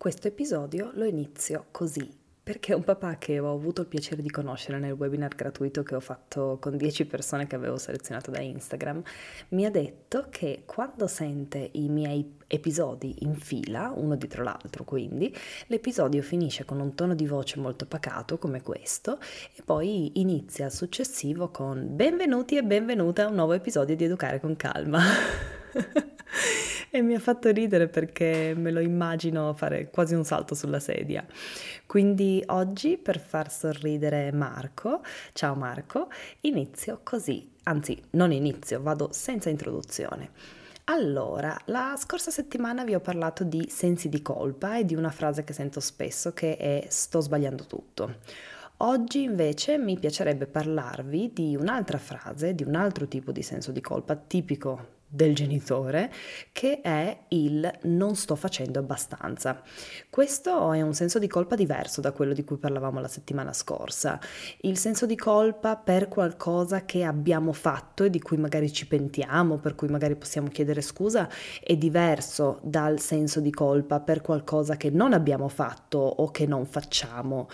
Questo episodio lo inizio così, perché un papà che ho avuto il piacere di conoscere nel webinar gratuito che ho fatto con 10 persone che avevo selezionato da Instagram, mi ha detto che quando sente i miei episodi in fila, uno dietro l'altro quindi, l'episodio finisce con un tono di voce molto pacato come questo e poi inizia il successivo con benvenuti e benvenuta a un nuovo episodio di Educare con Calma. e mi ha fatto ridere perché me lo immagino fare quasi un salto sulla sedia. Quindi oggi per far sorridere Marco, ciao Marco, inizio così, anzi non inizio, vado senza introduzione. Allora, la scorsa settimana vi ho parlato di sensi di colpa e di una frase che sento spesso che è sto sbagliando tutto. Oggi invece mi piacerebbe parlarvi di un'altra frase, di un altro tipo di senso di colpa tipico del genitore che è il non sto facendo abbastanza. Questo è un senso di colpa diverso da quello di cui parlavamo la settimana scorsa. Il senso di colpa per qualcosa che abbiamo fatto e di cui magari ci pentiamo, per cui magari possiamo chiedere scusa, è diverso dal senso di colpa per qualcosa che non abbiamo fatto o che non facciamo.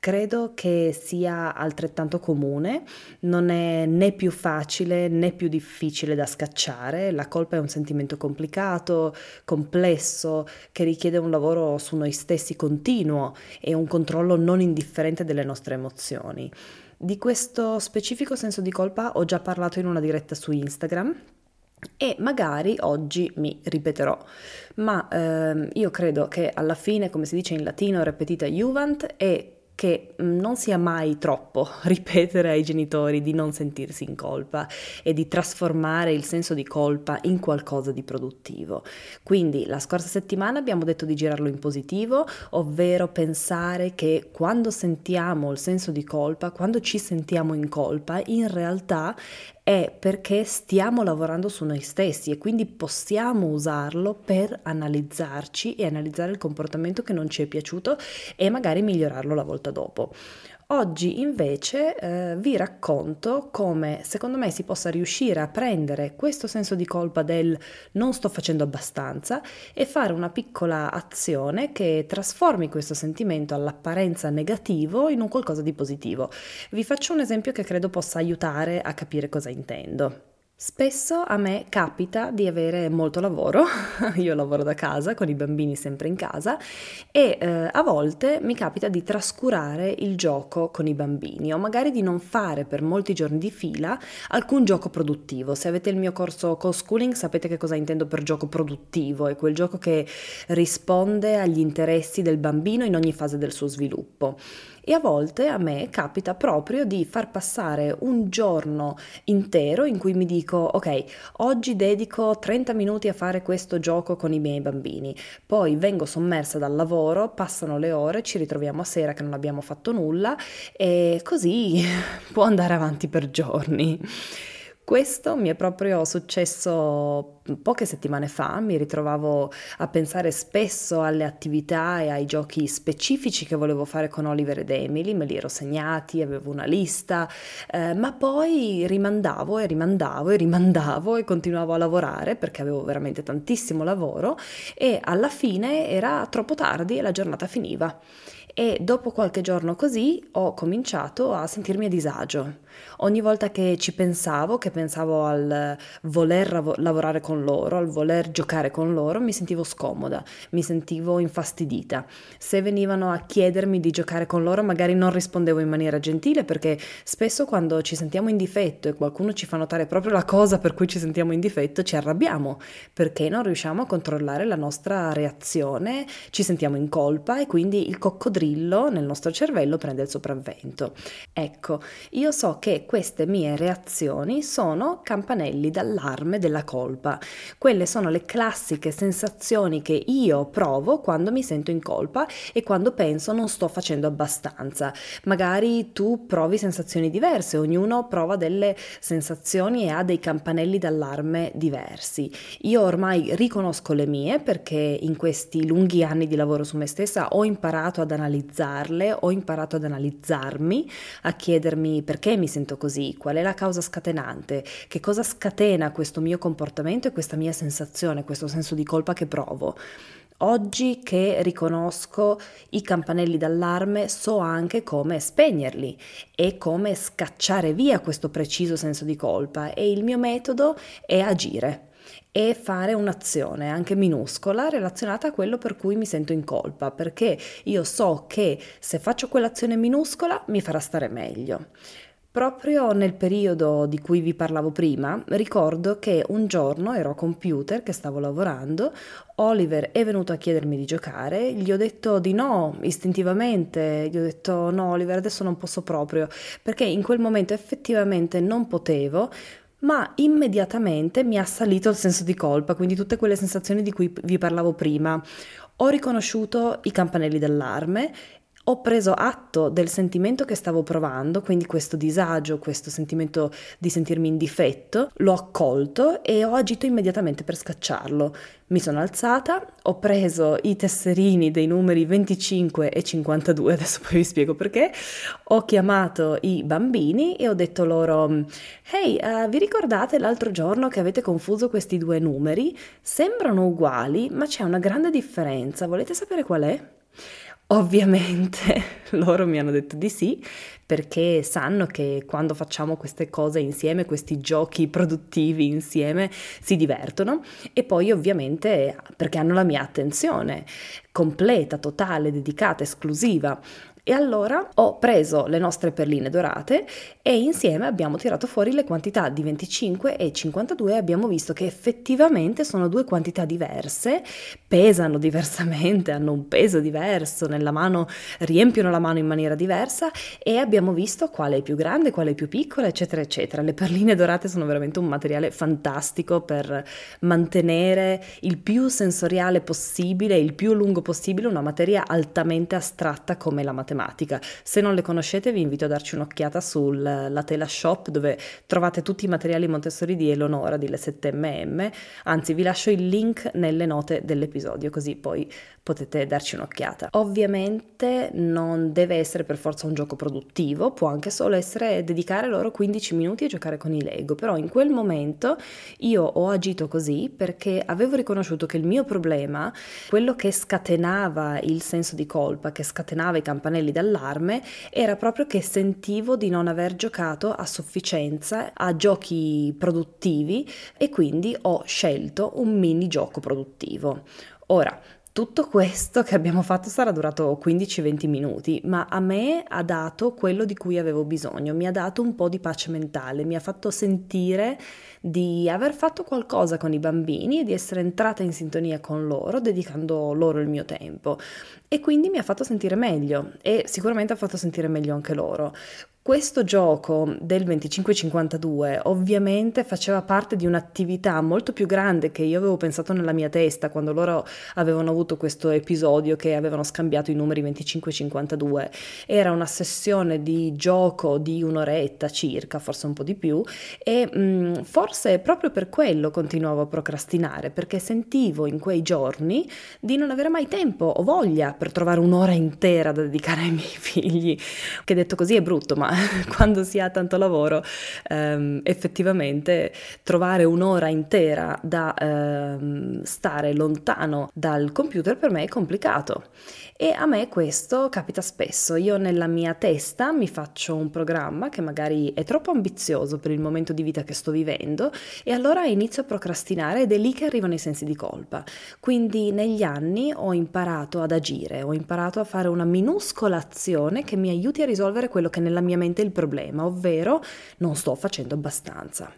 Credo che sia altrettanto comune, non è né più facile né più difficile da scacciare, la colpa è un sentimento complicato, complesso, che richiede un lavoro su noi stessi continuo e un controllo non indifferente delle nostre emozioni. Di questo specifico senso di colpa ho già parlato in una diretta su Instagram, e magari oggi mi ripeterò, ma ehm, io credo che alla fine, come si dice in latino, repetita juvent, e che mm, non sia mai troppo ripetere ai genitori di non sentirsi in colpa e di trasformare il senso di colpa in qualcosa di produttivo. Quindi la scorsa settimana abbiamo detto di girarlo in positivo, ovvero pensare che quando sentiamo il senso di colpa, quando ci sentiamo in colpa, in realtà è perché stiamo lavorando su noi stessi e quindi possiamo usarlo per analizzarci e analizzare il comportamento che non ci è piaciuto e magari migliorarlo la volta dopo. Oggi invece eh, vi racconto come secondo me si possa riuscire a prendere questo senso di colpa del non sto facendo abbastanza e fare una piccola azione che trasformi questo sentimento all'apparenza negativo in un qualcosa di positivo. Vi faccio un esempio che credo possa aiutare a capire cosa intendo. Spesso a me capita di avere molto lavoro, io lavoro da casa con i bambini sempre in casa e eh, a volte mi capita di trascurare il gioco con i bambini o magari di non fare per molti giorni di fila alcun gioco produttivo. Se avete il mio corso co-schooling sapete che cosa intendo per gioco produttivo, è quel gioco che risponde agli interessi del bambino in ogni fase del suo sviluppo e a volte a me capita proprio di far passare un giorno intero in cui mi dico ok, oggi dedico 30 minuti a fare questo gioco con i miei bambini, poi vengo sommersa dal lavoro, passano le ore, ci ritroviamo a sera che non abbiamo fatto nulla e così può andare avanti per giorni. Questo mi è proprio successo poche settimane fa, mi ritrovavo a pensare spesso alle attività e ai giochi specifici che volevo fare con Oliver ed Emily, me li ero segnati, avevo una lista, eh, ma poi rimandavo e rimandavo e rimandavo e continuavo a lavorare perché avevo veramente tantissimo lavoro e alla fine era troppo tardi e la giornata finiva e dopo qualche giorno così ho cominciato a sentirmi a disagio. Ogni volta che ci pensavo, che pensavo al voler rav- lavorare con loro, al voler giocare con loro, mi sentivo scomoda, mi sentivo infastidita. Se venivano a chiedermi di giocare con loro, magari non rispondevo in maniera gentile perché spesso quando ci sentiamo in difetto e qualcuno ci fa notare proprio la cosa per cui ci sentiamo in difetto, ci arrabbiamo perché non riusciamo a controllare la nostra reazione, ci sentiamo in colpa e quindi il coccodrillo grillo nel nostro cervello prende il sopravvento. Ecco, io so che queste mie reazioni sono campanelli d'allarme della colpa. Quelle sono le classiche sensazioni che io provo quando mi sento in colpa e quando penso non sto facendo abbastanza. Magari tu provi sensazioni diverse, ognuno prova delle sensazioni e ha dei campanelli d'allarme diversi. Io ormai riconosco le mie perché in questi lunghi anni di lavoro su me stessa ho imparato ad analizzare analizzarle, ho imparato ad analizzarmi, a chiedermi perché mi sento così, qual è la causa scatenante, che cosa scatena questo mio comportamento e questa mia sensazione, questo senso di colpa che provo. Oggi che riconosco i campanelli d'allarme so anche come spegnerli e come scacciare via questo preciso senso di colpa e il mio metodo è agire e fare un'azione anche minuscola relazionata a quello per cui mi sento in colpa, perché io so che se faccio quell'azione minuscola mi farà stare meglio. Proprio nel periodo di cui vi parlavo prima, ricordo che un giorno ero a computer che stavo lavorando, Oliver è venuto a chiedermi di giocare, gli ho detto di no istintivamente, gli ho detto no Oliver adesso non posso proprio, perché in quel momento effettivamente non potevo, ma immediatamente mi ha salito il senso di colpa, quindi tutte quelle sensazioni di cui vi parlavo prima. Ho riconosciuto i campanelli d'allarme ho preso atto del sentimento che stavo provando, quindi questo disagio, questo sentimento di sentirmi in difetto, l'ho accolto e ho agito immediatamente per scacciarlo. Mi sono alzata, ho preso i tesserini dei numeri 25 e 52, adesso poi vi spiego perché, ho chiamato i bambini e ho detto loro, hey, uh, vi ricordate l'altro giorno che avete confuso questi due numeri? Sembrano uguali, ma c'è una grande differenza, volete sapere qual è? Ovviamente loro mi hanno detto di sì perché sanno che quando facciamo queste cose insieme, questi giochi produttivi insieme, si divertono. E poi ovviamente perché hanno la mia attenzione completa, totale, dedicata, esclusiva e allora ho preso le nostre perline dorate e insieme abbiamo tirato fuori le quantità di 25 e 52 e abbiamo visto che effettivamente sono due quantità diverse, pesano diversamente, hanno un peso diverso, nella mano riempiono la mano in maniera diversa e abbiamo visto quale è più grande, quale è più piccola, eccetera, eccetera. Le perline dorate sono veramente un materiale fantastico per mantenere il più sensoriale possibile, il più lungo possibile una materia altamente astratta come la matematica matematica. Se non le conoscete vi invito a darci un'occhiata sulla Tela Shop dove trovate tutti i materiali Montessori di Eleonora di Le7MM, anzi vi lascio il link nelle note dell'episodio così poi potete darci un'occhiata. Ovviamente non deve essere per forza un gioco produttivo, può anche solo essere dedicare loro 15 minuti a giocare con i Lego, però in quel momento io ho agito così perché avevo riconosciuto che il mio problema, quello che scatenava il senso di colpa, che scatenava i campanelli d'allarme, era proprio che sentivo di non aver giocato a sufficienza a giochi produttivi e quindi ho scelto un mini gioco produttivo. Ora, tutto questo che abbiamo fatto sarà durato 15-20 minuti, ma a me ha dato quello di cui avevo bisogno, mi ha dato un po' di pace mentale, mi ha fatto sentire di aver fatto qualcosa con i bambini e di essere entrata in sintonia con loro, dedicando loro il mio tempo. E quindi mi ha fatto sentire meglio e sicuramente ha fatto sentire meglio anche loro. Questo gioco del 2552 ovviamente faceva parte di un'attività molto più grande che io avevo pensato nella mia testa quando loro avevano avuto questo episodio che avevano scambiato i numeri 2552. Era una sessione di gioco di un'oretta circa, forse un po' di più, e mh, mm, forse proprio per quello continuavo a procrastinare, perché sentivo in quei giorni di non avere mai tempo o voglia per trovare un'ora intera da dedicare ai miei figli, che detto così è brutto, ma quando si ha tanto lavoro, ehm, effettivamente trovare un'ora intera da ehm, stare lontano dal computer per me è complicato. E a me questo capita spesso. Io nella mia testa mi faccio un programma che magari è troppo ambizioso per il momento di vita che sto vivendo e allora inizio a procrastinare ed è lì che arrivano i sensi di colpa. Quindi negli anni ho imparato ad agire, ho imparato a fare una minuscola azione che mi aiuti a risolvere quello che nella mia mente è il problema, ovvero non sto facendo abbastanza.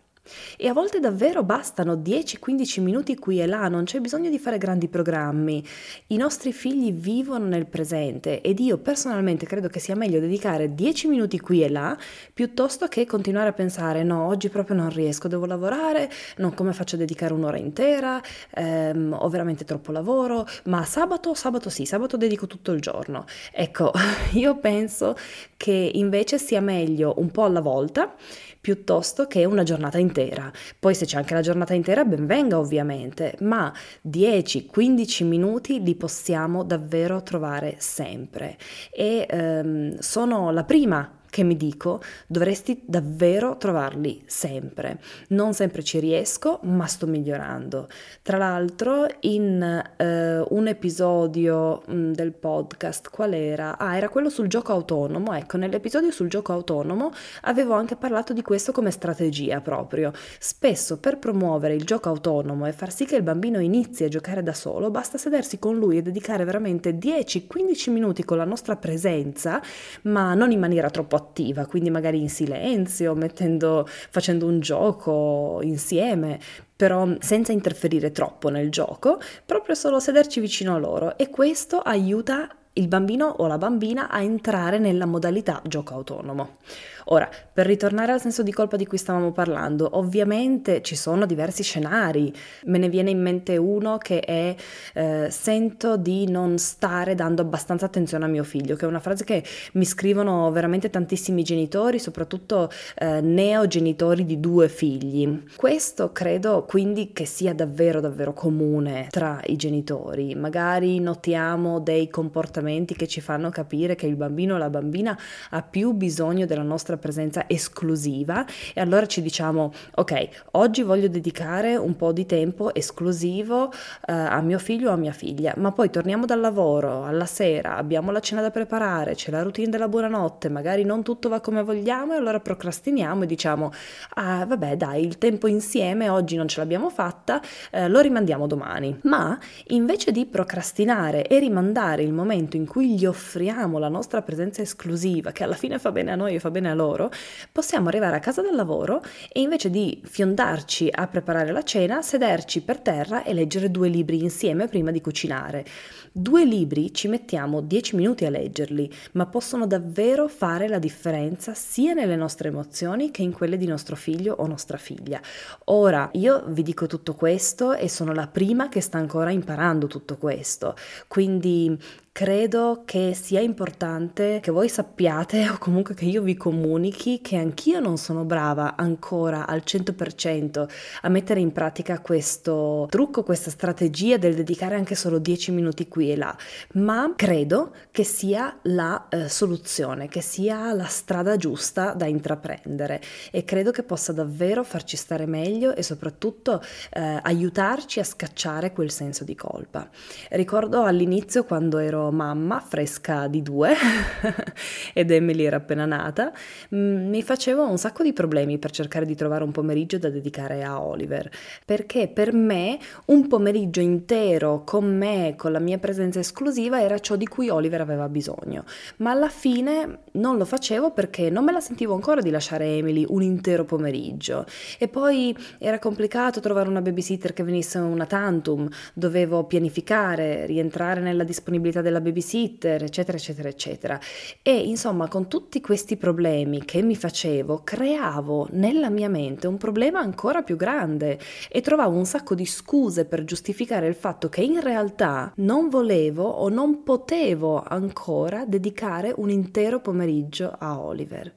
E a volte davvero bastano 10-15 minuti qui e là, non c'è bisogno di fare grandi programmi. I nostri figli vivono nel presente ed io personalmente credo che sia meglio dedicare 10 minuti qui e là piuttosto che continuare a pensare no, oggi proprio non riesco, devo lavorare, no, come faccio a dedicare un'ora intera, ehm, ho veramente troppo lavoro, ma sabato, sabato sì, sabato dedico tutto il giorno. Ecco, io penso che invece sia meglio un po' alla volta piuttosto che una giornata intera. Poi se c'è anche la giornata intera, ben venga ovviamente, ma 10-15 minuti li possiamo davvero trovare sempre. E ehm, sono la prima che mi dico dovresti davvero trovarli sempre. Non sempre ci riesco, ma sto migliorando. Tra l'altro, in eh, un episodio mh, mm, del podcast, qual era? Ah, era quello sul gioco autonomo. Ecco, nell'episodio sul gioco autonomo avevo anche parlato di questo come strategia proprio. Spesso per promuovere il gioco autonomo e far sì che il bambino inizi a giocare da solo, basta sedersi con lui e dedicare veramente 10-15 minuti con la nostra presenza, ma non in maniera troppo attiva, quindi magari in silenzio, mettendo, facendo un gioco insieme, però senza interferire troppo nel gioco, proprio solo sederci vicino a loro e questo aiuta il bambino o la bambina a entrare nella modalità gioco autonomo. Ora, per ritornare al senso di colpa di cui stavamo parlando, ovviamente ci sono diversi scenari. Me ne viene in mente uno che è eh, sento di non stare dando abbastanza attenzione a mio figlio, che è una frase che mi scrivono veramente tantissimi genitori, soprattutto eh, neogenitori di due figli. Questo credo quindi che sia davvero davvero comune tra i genitori. Magari notiamo dei comportamenti che ci fanno capire che il bambino o la bambina ha più bisogno della nostra presenza esclusiva e allora ci diciamo ok, oggi voglio dedicare un po' di tempo esclusivo eh, a mio figlio o a mia figlia, ma poi torniamo dal lavoro alla sera, abbiamo la cena da preparare, c'è la routine della buonanotte, magari non tutto va come vogliamo e allora procrastiniamo e diciamo ah vabbè dai, il tempo insieme oggi non ce l'abbiamo fatta, eh, lo rimandiamo domani. Ma invece di procrastinare e rimandare il momento in cui gli offriamo la nostra presenza esclusiva, che alla fine fa bene a noi e fa bene a loro, loro, possiamo arrivare a casa dal lavoro e invece di fiondarci a preparare la cena, sederci per terra e leggere due libri insieme prima di cucinare. Due libri ci mettiamo 10 minuti a leggerli, ma possono davvero fare la differenza sia nelle nostre emozioni che in quelle di nostro figlio o nostra figlia. Ora, io vi dico tutto questo e sono la prima che sta ancora imparando tutto questo, quindi credo che sia importante che voi sappiate o comunque che io vi comunichi che anch'io non sono brava ancora al 100% a mettere in pratica questo trucco, questa strategia del dedicare anche solo 10 minuti qui e là, ma credo che sia la eh, soluzione, che sia la strada giusta da intraprendere e credo che possa davvero farci stare meglio e soprattutto eh, aiutarci a scacciare quel senso di colpa. Ricordo all'inizio quando ero mamma, fresca di due, ed Emily era appena nata, mm, mi facevo un sacco di problemi per cercare di trovare un pomeriggio da dedicare a Oliver, perché per me un pomeriggio intero con me, con la mia presenza esclusiva, era ciò di cui Oliver aveva bisogno. Ma alla fine non lo facevo perché non me la sentivo ancora di lasciare Emily un intero pomeriggio. E poi era complicato trovare una babysitter che venisse una tantum, dovevo pianificare, rientrare nella disponibilità della babysitter, eccetera, eccetera, eccetera. E insomma, con tutti questi problemi che mi facevo, creavo nella mia mente un problema ancora più grande e trovavo un sacco di scuse per giustificare il fatto che in realtà non volevo o non potevo ancora dedicare un intero pomeriggio a Oliver.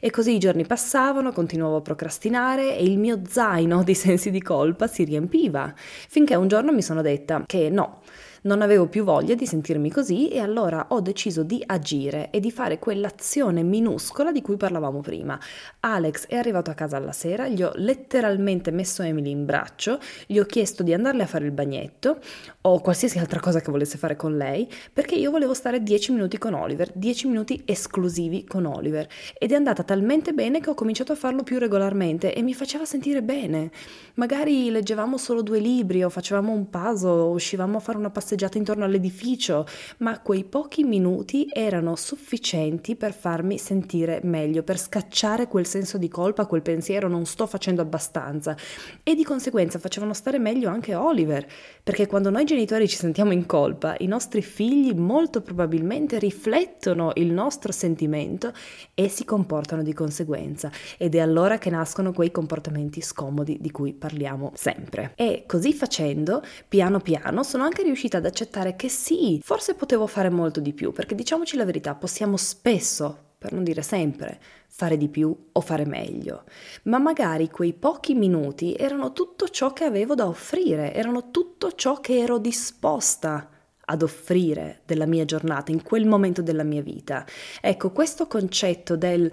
E così i giorni passavano, continuavo a procrastinare e il mio zaino di sensi di colpa si riempiva, finché un giorno mi sono detta che no, non avevo più voglia di sentirmi così e allora ho deciso di agire e di fare quell'azione minuscola di cui parlavamo prima. Alex è arrivato a casa alla sera, gli ho letteralmente messo Emily in braccio, gli ho chiesto di andarle a fare il bagnetto o qualsiasi altra cosa che volesse fare con lei, perché io volevo stare 10 minuti con Oliver, 10 minuti esclusivi con Oliver. Ed è andata talmente bene che ho cominciato a farlo più regolarmente e mi faceva sentire bene. Magari leggevamo solo due libri o facevamo un puzzle o uscivamo a fare una passeggiata passeggiata intorno all'edificio, ma quei pochi minuti erano sufficienti per farmi sentire meglio, per scacciare quel senso di colpa, quel pensiero non sto facendo abbastanza e di conseguenza facevano stare meglio anche Oliver, perché quando noi genitori ci sentiamo in colpa, i nostri figli molto probabilmente riflettono il nostro sentimento e si comportano di conseguenza ed è allora che nascono quei comportamenti scomodi di cui parliamo sempre. E così facendo, piano piano, sono anche riuscita ad accettare che sì, forse potevo fare molto di più, perché diciamoci la verità, possiamo spesso per non dire sempre, fare di più o fare meglio, ma magari quei pochi minuti erano tutto ciò che avevo da offrire, erano tutto ciò che ero disposta ad offrire della mia giornata, in quel momento della mia vita. Ecco, questo concetto del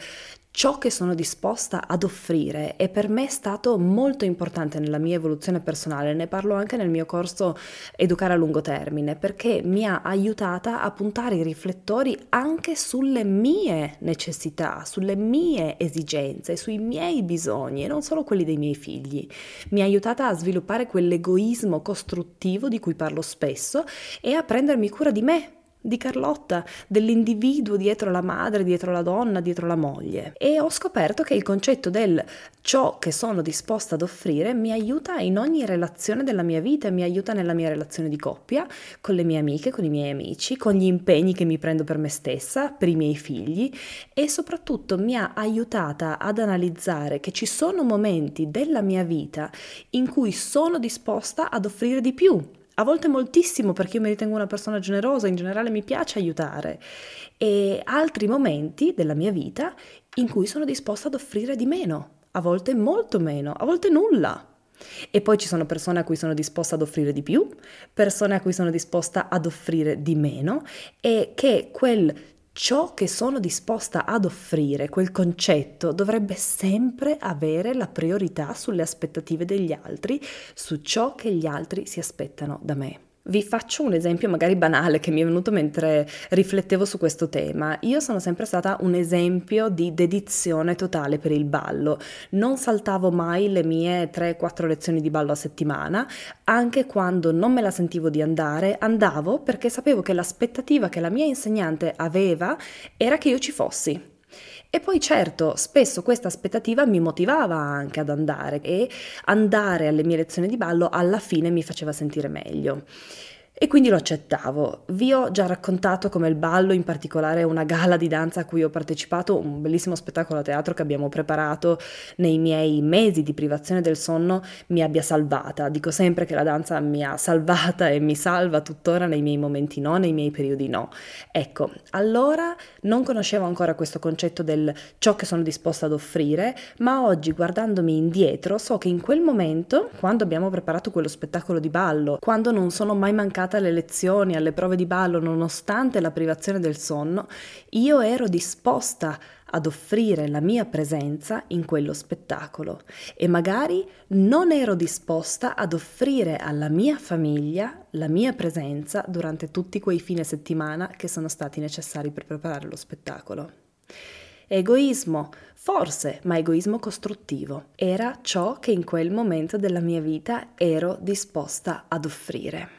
ciò che sono disposta ad offrire è per me stato molto importante nella mia evoluzione personale, ne parlo anche nel mio corso Educare a lungo termine, perché mi ha aiutata a puntare i riflettori anche sulle mie necessità, sulle mie esigenze, sui miei bisogni e non solo quelli dei miei figli. Mi ha aiutata a sviluppare quell'egoismo costruttivo di cui parlo spesso e a prendermi cura di me di Carlotta, dell'individuo dietro la madre, dietro la donna, dietro la moglie. E ho scoperto che il concetto del ciò che sono disposta ad offrire mi aiuta in ogni relazione della mia vita, mi aiuta nella mia relazione di coppia, con le mie amiche, con i miei amici, con gli impegni che mi prendo per me stessa, per i miei figli e soprattutto mi ha aiutata ad analizzare che ci sono momenti della mia vita in cui sono disposta ad offrire di più a volte moltissimo perché io mi ritengo una persona generosa, in generale mi piace aiutare, e altri momenti della mia vita in cui sono disposta ad offrire di meno, a volte molto meno, a volte nulla. E poi ci sono persone a cui sono disposta ad offrire di più, persone a cui sono disposta ad offrire di meno e che quel ciò che sono disposta ad offrire, quel concetto, dovrebbe sempre avere la priorità sulle aspettative degli altri, su ciò che gli altri si aspettano da me. Vi faccio un esempio magari banale che mi è venuto mentre riflettevo su questo tema. Io sono sempre stata un esempio di dedizione totale per il ballo. Non saltavo mai le mie 3-4 lezioni di ballo a settimana, anche quando non me la sentivo di andare, andavo perché sapevo che l'aspettativa che la mia insegnante aveva era che io ci fossi. E poi certo, spesso questa aspettativa mi motivava anche ad andare e andare alle mie lezioni di ballo alla fine mi faceva sentire meglio. E quindi lo accettavo. Vi ho già raccontato come il ballo, in particolare una gala di danza a cui ho partecipato, un bellissimo spettacolo a teatro che abbiamo preparato nei miei mesi di privazione del sonno, mi abbia salvata. Dico sempre che la danza mi ha salvata e mi salva tuttora nei miei momenti no, nei miei periodi no. Ecco, allora non conoscevo ancora questo concetto del ciò che sono disposta ad offrire, ma oggi guardandomi indietro so che in quel momento, quando abbiamo preparato quello spettacolo di ballo, quando non sono mai mancata partecipata alle lezioni, alle prove di ballo, nonostante la privazione del sonno, io ero disposta ad offrire la mia presenza in quello spettacolo e magari non ero disposta ad offrire alla mia famiglia la mia presenza durante tutti quei fine settimana che sono stati necessari per preparare lo spettacolo. Egoismo, forse, ma egoismo costruttivo. Era ciò che in quel momento della mia vita ero disposta ad offrire.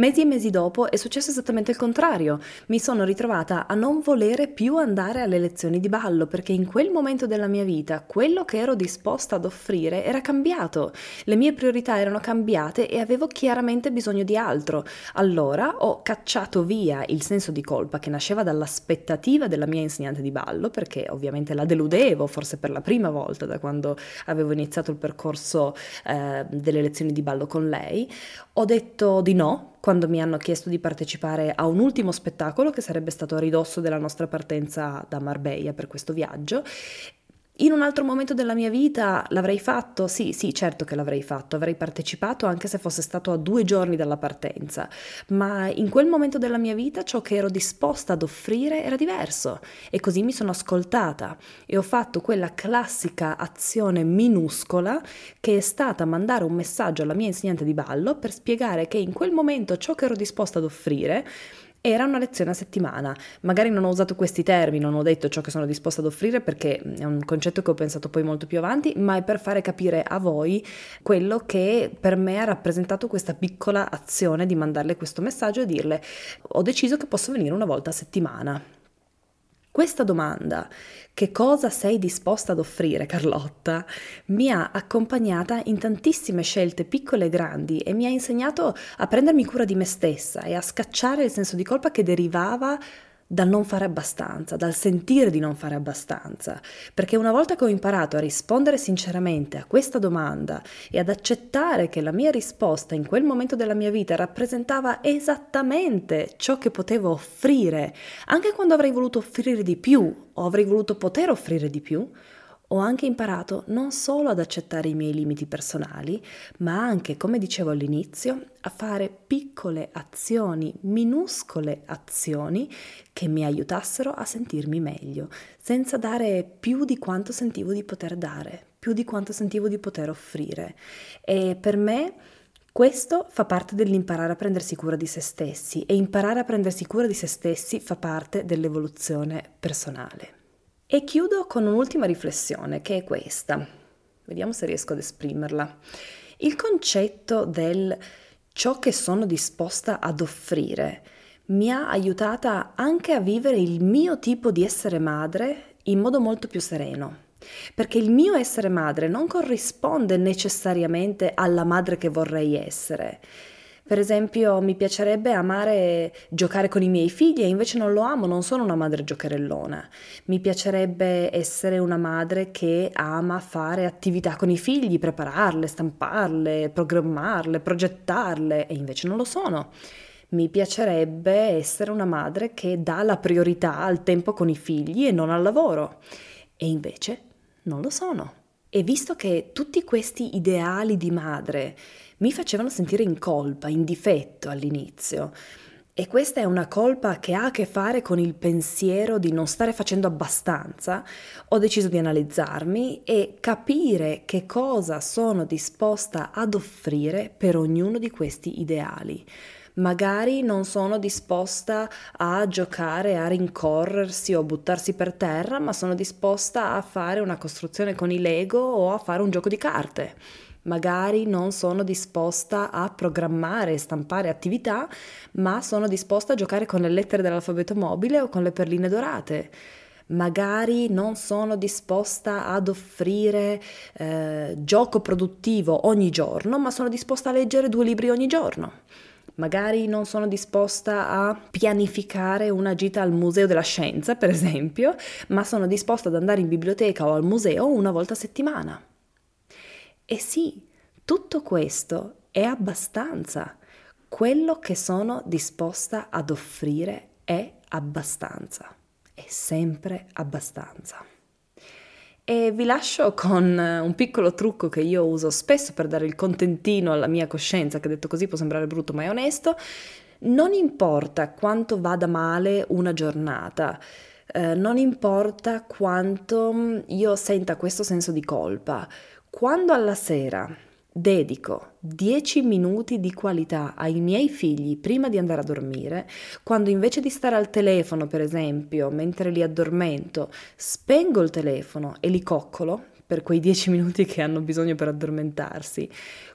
Mesi e mesi dopo è successo esattamente il contrario. Mi sono ritrovata a non volere più andare alle lezioni di ballo perché in quel momento della mia vita quello che ero disposta ad offrire era cambiato. Le mie priorità erano cambiate e avevo chiaramente bisogno di altro. Allora ho cacciato via il senso di colpa che nasceva dall'aspettativa della mia insegnante di ballo perché ovviamente la deludevo forse per la prima volta da quando avevo iniziato il percorso eh, delle lezioni di ballo con lei. Ho detto di no quando mi hanno chiesto di partecipare a un ultimo spettacolo che sarebbe stato a ridosso della nostra partenza da Marbella per questo viaggio in un altro momento della mia vita l'avrei fatto? Sì, sì, certo che l'avrei fatto, avrei partecipato anche se fosse stato a due giorni dalla partenza, ma in quel momento della mia vita ciò che ero disposta ad offrire era diverso e così mi sono ascoltata e ho fatto quella classica azione minuscola che è stata mandare un messaggio alla mia insegnante di ballo per spiegare che in quel momento ciò che ero disposta ad offrire era una lezione a settimana. Magari non ho usato questi termini, non ho detto ciò che sono disposta ad offrire perché è un concetto che ho pensato poi molto più avanti, ma è per fare capire a voi quello che per me ha rappresentato questa piccola azione di mandarle questo messaggio e dirle ho deciso che posso venire una volta a settimana. Questa domanda, che cosa sei disposta ad offrire Carlotta, mi ha accompagnata in tantissime scelte piccole e grandi e mi ha insegnato a prendermi cura di me stessa e a scacciare il senso di colpa che derivava dal non fare abbastanza, dal sentire di non fare abbastanza, perché una volta che ho imparato a rispondere sinceramente a questa domanda e ad accettare che la mia risposta in quel momento della mia vita rappresentava esattamente ciò che potevo offrire, anche quando avrei voluto offrire di più o avrei voluto poter offrire di più, ho anche imparato non solo ad accettare i miei limiti personali, ma anche, come dicevo all'inizio, a fare piccole azioni, minuscole azioni che mi aiutassero a sentirmi meglio, senza dare più di quanto sentivo di poter dare, più di quanto sentivo di poter offrire. E per me questo fa parte dell'imparare a prendersi cura di se stessi e imparare a prendersi cura di se stessi fa parte dell'evoluzione personale. E chiudo con un'ultima riflessione che è questa. Vediamo se riesco ad esprimerla. Il concetto del ciò che sono disposta ad offrire mi ha aiutata anche a vivere il mio tipo di essere madre in modo molto più sereno. Perché il mio essere madre non corrisponde necessariamente alla madre che vorrei essere. Per esempio, mi piacerebbe amare giocare con i miei figli e invece non lo amo, non sono una madre giocherellona. Mi piacerebbe essere una madre che ama fare attività con i figli, prepararle, stamparle, programmarle, progettarle e invece non lo sono. Mi piacerebbe essere una madre che dà la priorità al tempo con i figli e non al lavoro. E invece non lo sono. E visto che tutti questi ideali di madre mi facevano sentire in colpa, in difetto all'inizio, e questa è una colpa che ha a che fare con il pensiero di non stare facendo abbastanza, ho deciso di analizzarmi e capire che cosa sono disposta ad offrire per ognuno di questi ideali magari non sono disposta a giocare, a rincorrersi o a buttarsi per terra, ma sono disposta a fare una costruzione con i Lego o a fare un gioco di carte. Magari non sono disposta a programmare e stampare attività, ma sono disposta a giocare con le lettere dell'alfabeto mobile o con le perline dorate magari non sono disposta ad offrire eh, gioco produttivo ogni giorno, ma sono disposta a leggere due libri ogni giorno. Magari non sono disposta a pianificare una gita al Museo della Scienza, per esempio, ma sono disposta ad andare in biblioteca o al museo una volta a settimana. E sì, tutto questo è abbastanza. Quello che sono disposta ad offrire è abbastanza. È sempre abbastanza. E vi lascio con eh, un piccolo trucco che io uso spesso per dare il contentino alla mia coscienza, che detto così può sembrare brutto ma è onesto. Non importa quanto vada male una giornata, eh, non importa quanto mm, io senta questo senso di colpa, quando alla sera dedico 10 minuti di qualità ai miei figli prima di andare a dormire, quando invece di stare al telefono, per esempio, mentre li addormento, spengo il telefono e li coccolo per quei 10 minuti che hanno bisogno per addormentarsi,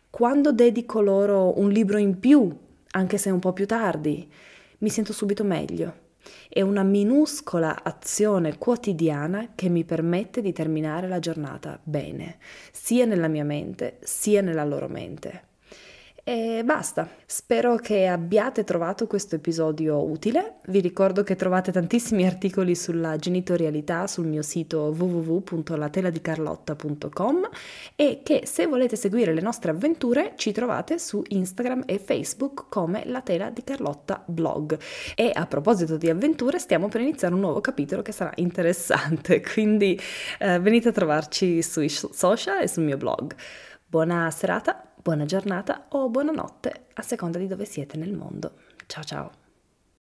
quando dedico loro un libro in più, anche se un po' più tardi, mi sento subito meglio è una minuscola azione quotidiana che mi permette di terminare la giornata bene, sia nella mia mente sia nella loro mente. E basta, spero che abbiate trovato questo episodio utile. Vi ricordo che trovate tantissimi articoli sulla genitorialità sul mio sito www.lateladicarlotta.com e che se volete seguire le nostre avventure ci trovate su Instagram e Facebook come La Tela di Carlotta blog. E a proposito di avventure stiamo per iniziare un nuovo capitolo che sarà interessante, quindi eh, venite a trovarci sui social e sul mio blog. Buona serata, buona giornata o buonanotte a seconda di dove siete nel mondo. Ciao ciao!